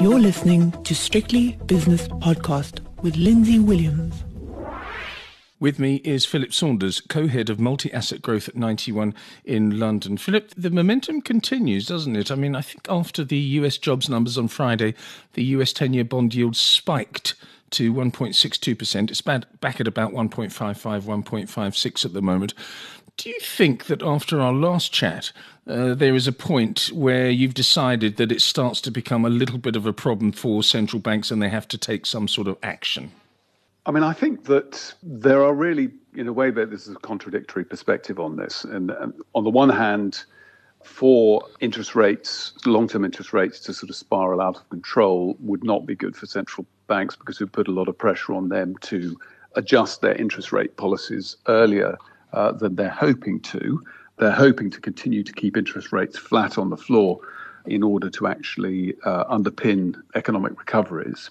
You're listening to Strictly Business Podcast with Lindsay Williams. With me is Philip Saunders, co head of multi asset growth at Ninety One in London. Philip, the momentum continues, doesn't it? I mean, I think after the US jobs numbers on Friday, the US 10 year bond yield spiked to 1.62%. It's back at about 1.55, 1.56 at the moment. Do you think that after our last chat, uh, there is a point where you've decided that it starts to become a little bit of a problem for central banks and they have to take some sort of action? I mean, I think that there are really, in a way, that this is a contradictory perspective on this. And um, on the one hand, for interest rates, long term interest rates to sort of spiral out of control would not be good for central banks because it would put a lot of pressure on them to adjust their interest rate policies earlier uh, than they're hoping to. They're hoping to continue to keep interest rates flat on the floor in order to actually uh, underpin economic recoveries.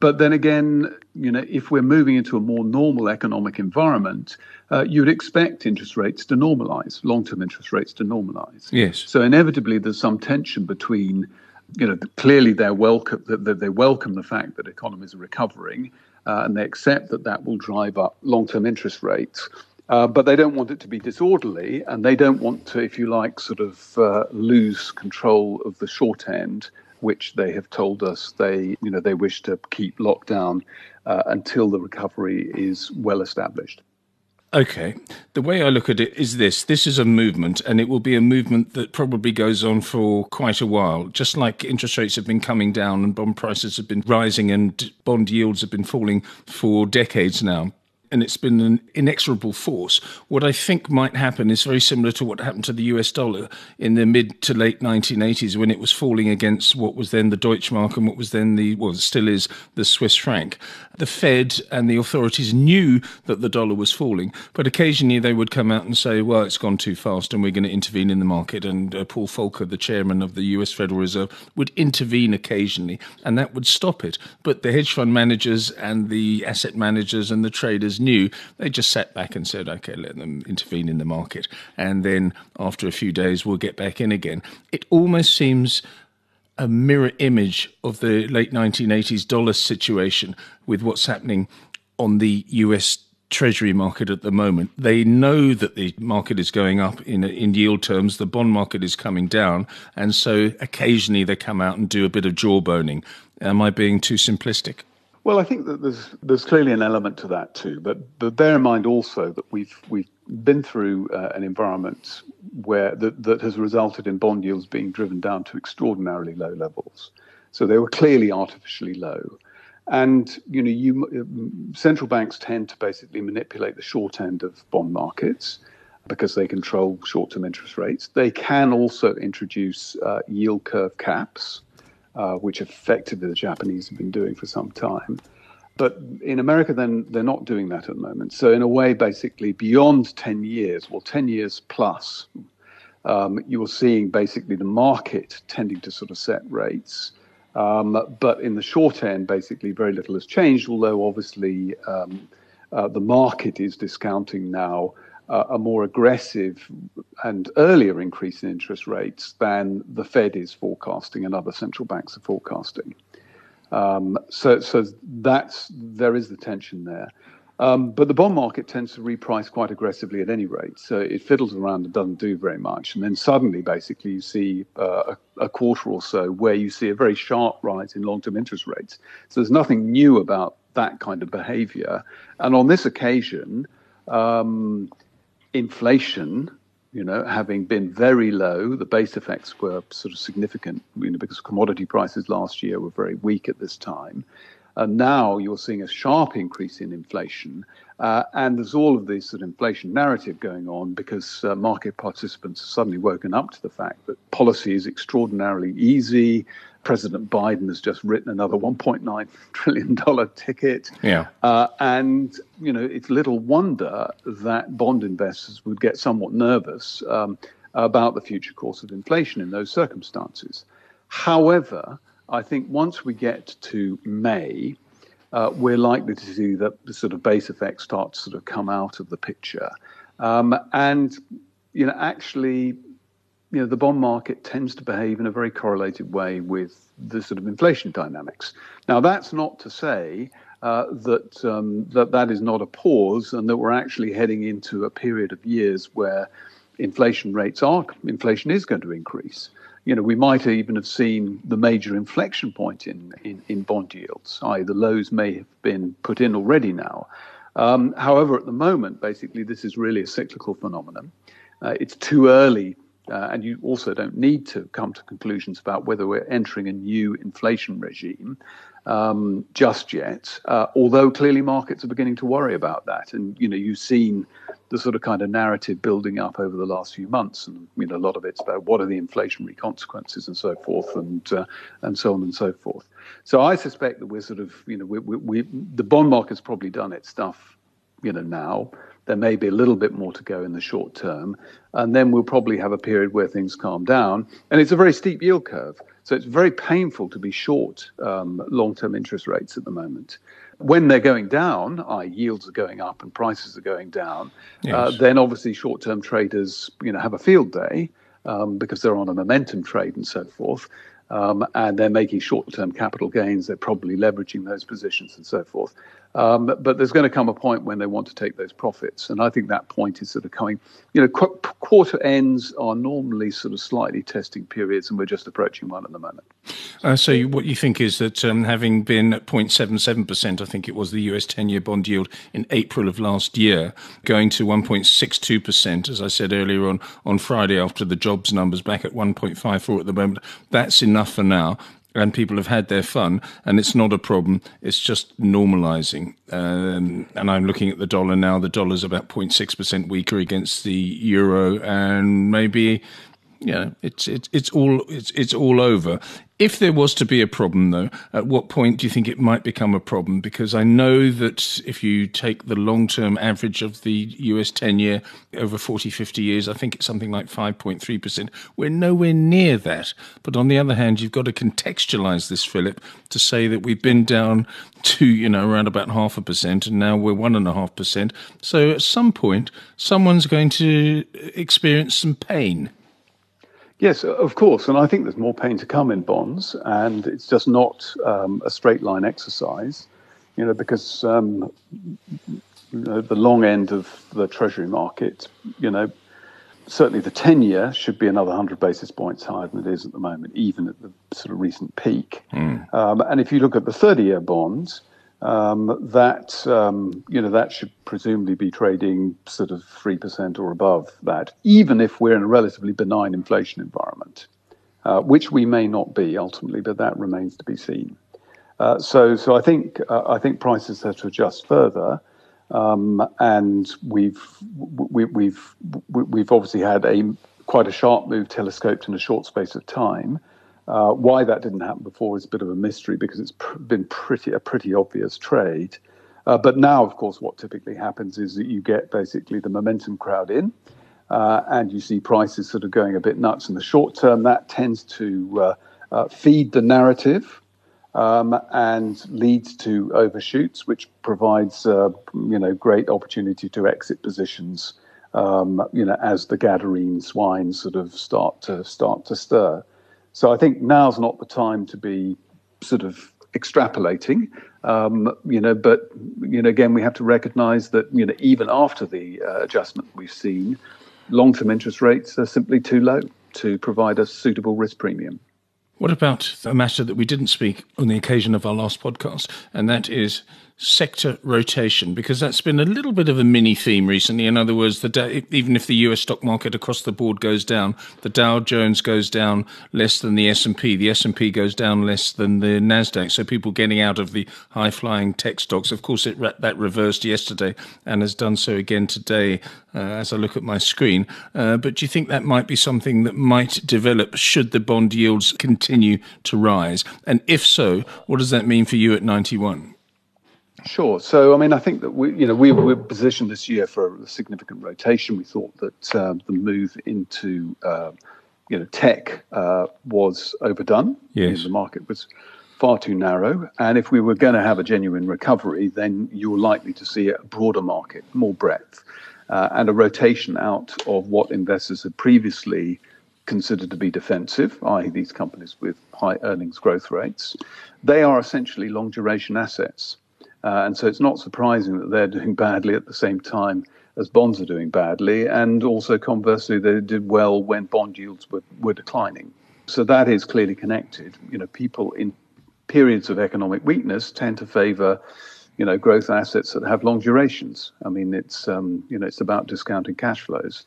But then again, you know, if we're moving into a more normal economic environment, uh, you'd expect interest rates to normalize, long-term interest rates to normalize. Yes. So inevitably, there's some tension between, you know, clearly they're welcome that they welcome the fact that economies are recovering, uh, and they accept that that will drive up long-term interest rates. Uh, but they don't want it to be disorderly, and they don't want to, if you like, sort of uh, lose control of the short end which they have told us they, you know, they wish to keep locked down uh, until the recovery is well established. Okay. The way I look at it is this this is a movement, and it will be a movement that probably goes on for quite a while. Just like interest rates have been coming down and bond prices have been rising and bond yields have been falling for decades now and it's been an inexorable force. What I think might happen is very similar to what happened to the US dollar in the mid to late 1980s when it was falling against what was then the Deutschmark and what was then the, well, still is the Swiss franc. The Fed and the authorities knew that the dollar was falling, but occasionally they would come out and say, well, it's gone too fast and we're going to intervene in the market. And uh, Paul Volcker, the chairman of the US Federal Reserve, would intervene occasionally and that would stop it. But the hedge fund managers and the asset managers and the traders knew, they just sat back and said, okay, let them intervene in the market. And then after a few days, we'll get back in again. It almost seems a mirror image of the late 1980s dollar situation with what's happening on the US treasury market at the moment. They know that the market is going up in in yield terms, the bond market is coming down, and so occasionally they come out and do a bit of jawboning. Am I being too simplistic? Well, I think that there's there's clearly an element to that too, but but bear in mind also that we've we've been through uh, an environment where that that has resulted in bond yields being driven down to extraordinarily low levels. So they were clearly artificially low, and you know you um, central banks tend to basically manipulate the short end of bond markets because they control short-term interest rates. They can also introduce uh, yield curve caps uh, which effectively the Japanese have been doing for some time. But in America, then they're not doing that at the moment. So in a way, basically beyond 10 years, well, 10 years plus, um, you're seeing basically the market tending to sort of set rates. Um, but in the short end, basically very little has changed, although obviously um, uh, the market is discounting now uh, a more aggressive and earlier increase in interest rates than the Fed is forecasting and other central banks are forecasting. Um, so, so that's there is the tension there. Um, but the bond market tends to reprice quite aggressively at any rate. So it fiddles around and doesn't do very much. And then suddenly, basically, you see uh, a, quarter or so where you see a very sharp rise in long term interest rates. So there's nothing new about that kind of behavior. And on this occasion, um, inflation, you know, having been very low, the base effects were sort of significant, you know, because commodity prices last year were very weak at this time. And now you're seeing a sharp increase in inflation. Uh, and there's all of this sort of inflation narrative going on because uh, market participants have suddenly woken up to the fact that policy is extraordinarily easy. President Biden has just written another 1.9 trillion dollar ticket. Yeah. Uh, and you know, it's little wonder that bond investors would get somewhat nervous um, about the future course of inflation in those circumstances. However, I think once we get to May, uh, we're likely to see that the sort of base effect start to sort of come out of the picture. Um, and, you know, actually, you know, the bond market tends to behave in a very correlated way with the sort of inflation dynamics. Now, that's not to say uh, that um, that that is not a pause, and that we're actually heading into a period of years where inflation rates are inflation is going to increase. You know, we might even have seen the major inflection point in in, in bond yields. I, the lows may have been put in already now. Um, however, at the moment, basically, this is really a cyclical phenomenon. Uh, it's too early uh, and you also don't need to come to conclusions about whether we're entering a new inflation regime um, just yet. Uh, although clearly markets are beginning to worry about that, and you know you've seen the sort of kind of narrative building up over the last few months, and you know a lot of it's about what are the inflationary consequences and so forth, and uh, and so on and so forth. So I suspect that we're sort of you know we, we, we the bond market's probably done its stuff, you know now. There may be a little bit more to go in the short term. And then we'll probably have a period where things calm down. And it's a very steep yield curve. So it's very painful to be short um, long term interest rates at the moment. When they're going down, i.e., yields are going up and prices are going down, uh, yes. uh, then obviously short term traders you know, have a field day um, because they're on a momentum trade and so forth um, and they're making short-term capital gains. They're probably leveraging those positions and so forth. Um, but there's going to come a point when they want to take those profits, and I think that point is sort of coming. You know, qu- quarter ends are normally sort of slightly testing periods, and we're just approaching one at the moment. Uh, so what you think is that um, having been at 0.77 percent, I think it was the US 10-year bond yield in April of last year, going to 1.62 percent, as I said earlier on on Friday after the jobs numbers back at 1.54 at the moment. That's enough for now and people have had their fun, and it's not a problem. It's just normalizing. Um, and I'm looking at the dollar now. The dollar's about 0.6% weaker against the euro, and maybe yeah, it's it's it's all it's it's all over. If there was to be a problem, though, at what point do you think it might become a problem? Because I know that if you take the long term average of the US 10 year over 40, 50 years, I think it's something like 5.3%. We're nowhere near that. But on the other hand, you've got to contextualize this, Philip, to say that we've been down to, you know, around about half a percent and now we're one and a half percent. So at some point, someone's going to experience some pain. Yes, of course. And I think there's more pain to come in bonds, and it's just not um, a straight line exercise, you know, because um, you know, the long end of the Treasury market, you know, certainly the 10 year should be another 100 basis points higher than it is at the moment, even at the sort of recent peak. Mm. Um, and if you look at the 30 year bonds, um, that um, you know that should presumably be trading sort of three percent or above that, even if we're in a relatively benign inflation environment, uh, which we may not be ultimately, but that remains to be seen. Uh, so, so I think uh, I think prices have to adjust further, um, and we've we, we've we've obviously had a quite a sharp move telescoped in a short space of time. Uh, why that didn't happen before is a bit of a mystery because it's pr- been pretty a pretty obvious trade. Uh, but now, of course, what typically happens is that you get basically the momentum crowd in, uh, and you see prices sort of going a bit nuts in the short term. That tends to uh, uh, feed the narrative um, and leads to overshoots, which provides you know great opportunity to exit positions. Um, you know, as the Gadarene swine sort of start to start to stir. So I think now's not the time to be sort of extrapolating, um, you know. But you know, again, we have to recognise that you know even after the uh, adjustment we've seen, long-term interest rates are simply too low to provide a suitable risk premium. What about a matter that we didn't speak on the occasion of our last podcast, and that is sector rotation because that's been a little bit of a mini theme recently. In other words, the even if the U.S. stock market across the board goes down, the Dow Jones goes down less than the S and P. The S and P goes down less than the Nasdaq. So people getting out of the high flying tech stocks. Of course, it that reversed yesterday and has done so again today. Uh, as I look at my screen, uh, but do you think that might be something that might develop should the bond yields continue to rise? And if so, what does that mean for you at ninety one? Sure. So, I mean, I think that we, you know, we were positioned this year for a significant rotation. We thought that uh, the move into, uh, you know, tech uh, was overdone. Yes. the market was far too narrow. And if we were going to have a genuine recovery, then you were likely to see a broader market, more breadth, uh, and a rotation out of what investors had previously considered to be defensive, i.e., these companies with high earnings growth rates, they are essentially long duration assets. Uh, and so it's not surprising that they're doing badly at the same time as bonds are doing badly. And also, conversely, they did well when bond yields were, were declining. So that is clearly connected. You know, people in periods of economic weakness tend to favor you know, growth assets that have long durations. I mean, it's um, you know, it's about discounting cash flows.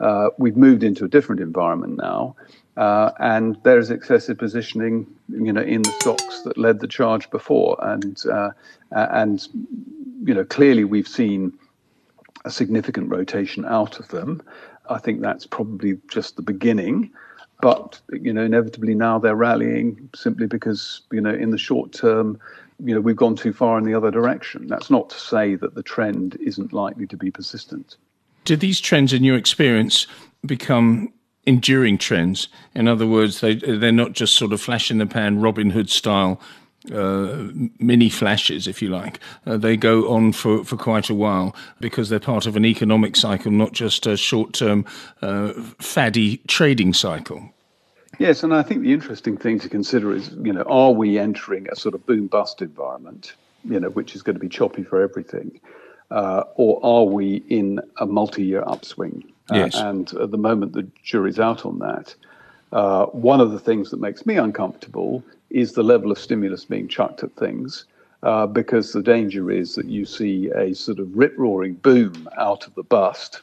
Uh, we've moved into a different environment now, uh, and there is excessive positioning, you know, in the stocks that led the charge before, and uh, and you know, clearly we've seen a significant rotation out of them. I think that's probably just the beginning. But you know, inevitably now they're rallying simply because you know, in the short term, you know, we've gone too far in the other direction. That's not to say that the trend isn't likely to be persistent. Do these trends, in your experience, become enduring trends? In other words, they they're not just sort of flash in the pan Robin Hood style uh, mini flashes, if you like. Uh, they go on for, for quite a while because they're part of an economic cycle, not just a short term uh, faddy trading cycle. Yes, and I think the interesting thing to consider is, you know, are we entering a sort of boom bust environment, you know, which is going to be choppy for everything, uh, or are we in a multi-year upswing? Uh, yes. And at the moment, the jury's out on that. Uh, one of the things that makes me uncomfortable is the level of stimulus being chucked at things. Uh, because the danger is that you see a sort of rip roaring boom out of the bust,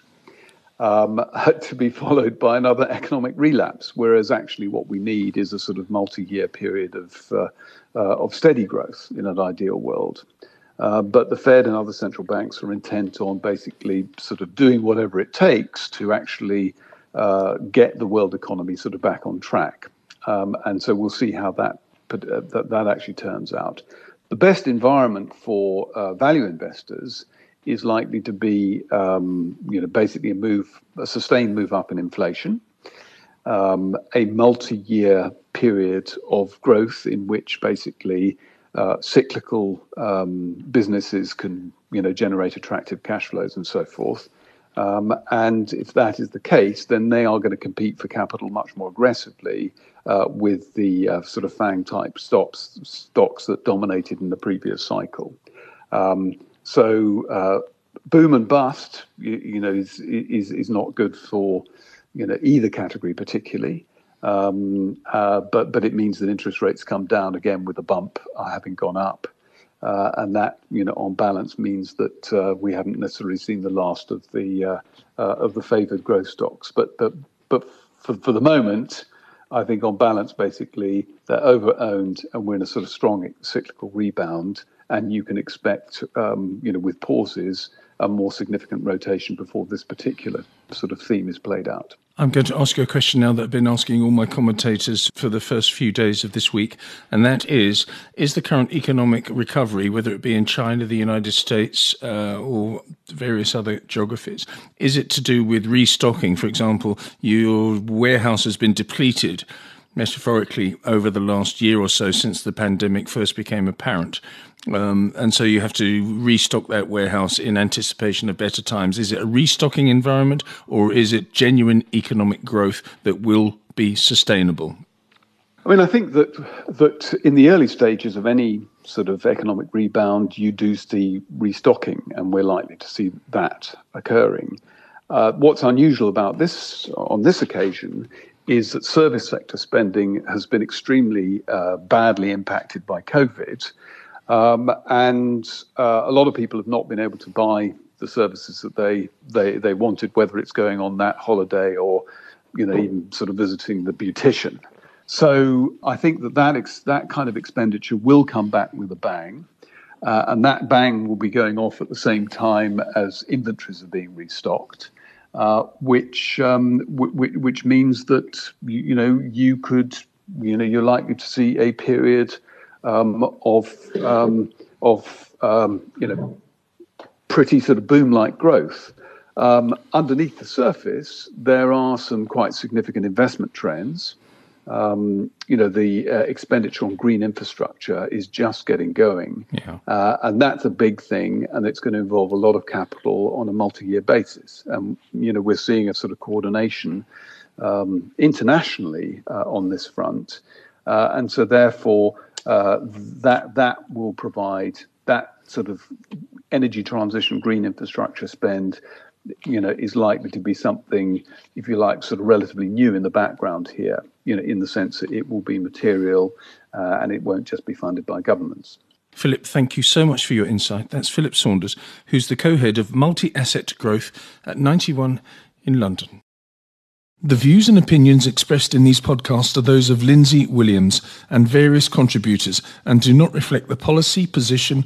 um, to be followed by another economic relapse. Whereas actually, what we need is a sort of multi-year period of uh, uh, of steady growth in an ideal world. Uh, but the Fed and other central banks are intent on basically sort of doing whatever it takes to actually uh, get the world economy sort of back on track. Um, and so we'll see how that, uh, that that actually turns out. The best environment for uh, value investors is likely to be, um, you know, basically a move, a sustained move up in inflation, um, a multi-year period of growth in which basically uh, cyclical um, businesses can, you know, generate attractive cash flows and so forth. Um, and if that is the case, then they are going to compete for capital much more aggressively uh, with the uh, sort of FANG type stocks, stocks that dominated in the previous cycle. Um, so uh, boom and bust, you, you, know, is, is is not good for you know either category particularly. Um, uh, but but it means that interest rates come down again with a bump uh, having gone up, uh, and that you know on balance means that uh, we haven't necessarily seen the last of the uh, of the favoured growth stocks. But but but for for the moment, I think on balance, basically they're over owned, and we're in a sort of strong cyclical rebound and you can expect, um, you know, with pauses, a more significant rotation before this particular sort of theme is played out. I'm going to ask you a question now that I've been asking all my commentators for the first few days of this week, and that is Is the current economic recovery, whether it be in China, the United States, uh, or various other geographies, is it to do with restocking? For example, your warehouse has been depleted metaphorically over the last year or so since the pandemic first became apparent. Um, and so you have to restock that warehouse in anticipation of better times. Is it a restocking environment or is it genuine economic growth that will be sustainable? I mean, I think that that in the early stages of any sort of economic rebound, you do see restocking, and we're likely to see that occurring. Uh, what's unusual about this on this occasion is that service sector spending has been extremely uh, badly impacted by COVID. Um, and uh, a lot of people have not been able to buy the services that they, they, they wanted, whether it's going on that holiday or, you know, even sort of visiting the beautician. So I think that that, ex- that kind of expenditure will come back with a bang. Uh, and that bang will be going off at the same time as inventories are being restocked, uh, which um, w- which means that you, know you could you know you're likely to see a period um, of um, of um, you know pretty sort of boom-like growth. Um, underneath the surface, there are some quite significant investment trends. Um, you know, the uh, expenditure on green infrastructure is just getting going, yeah. uh, and that's a big thing, and it's going to involve a lot of capital on a multi-year basis. And you know, we're seeing a sort of coordination um, internationally uh, on this front, uh, and so therefore uh, that that will provide that sort of energy transition, green infrastructure spend. You know, is likely to be something, if you like, sort of relatively new in the background here. You know, in the sense that it will be material, uh, and it won't just be funded by governments. Philip, thank you so much for your insight. That's Philip Saunders, who's the co head of multi asset growth at Ninety One in London. The views and opinions expressed in these podcasts are those of Lindsay Williams and various contributors and do not reflect the policy, position,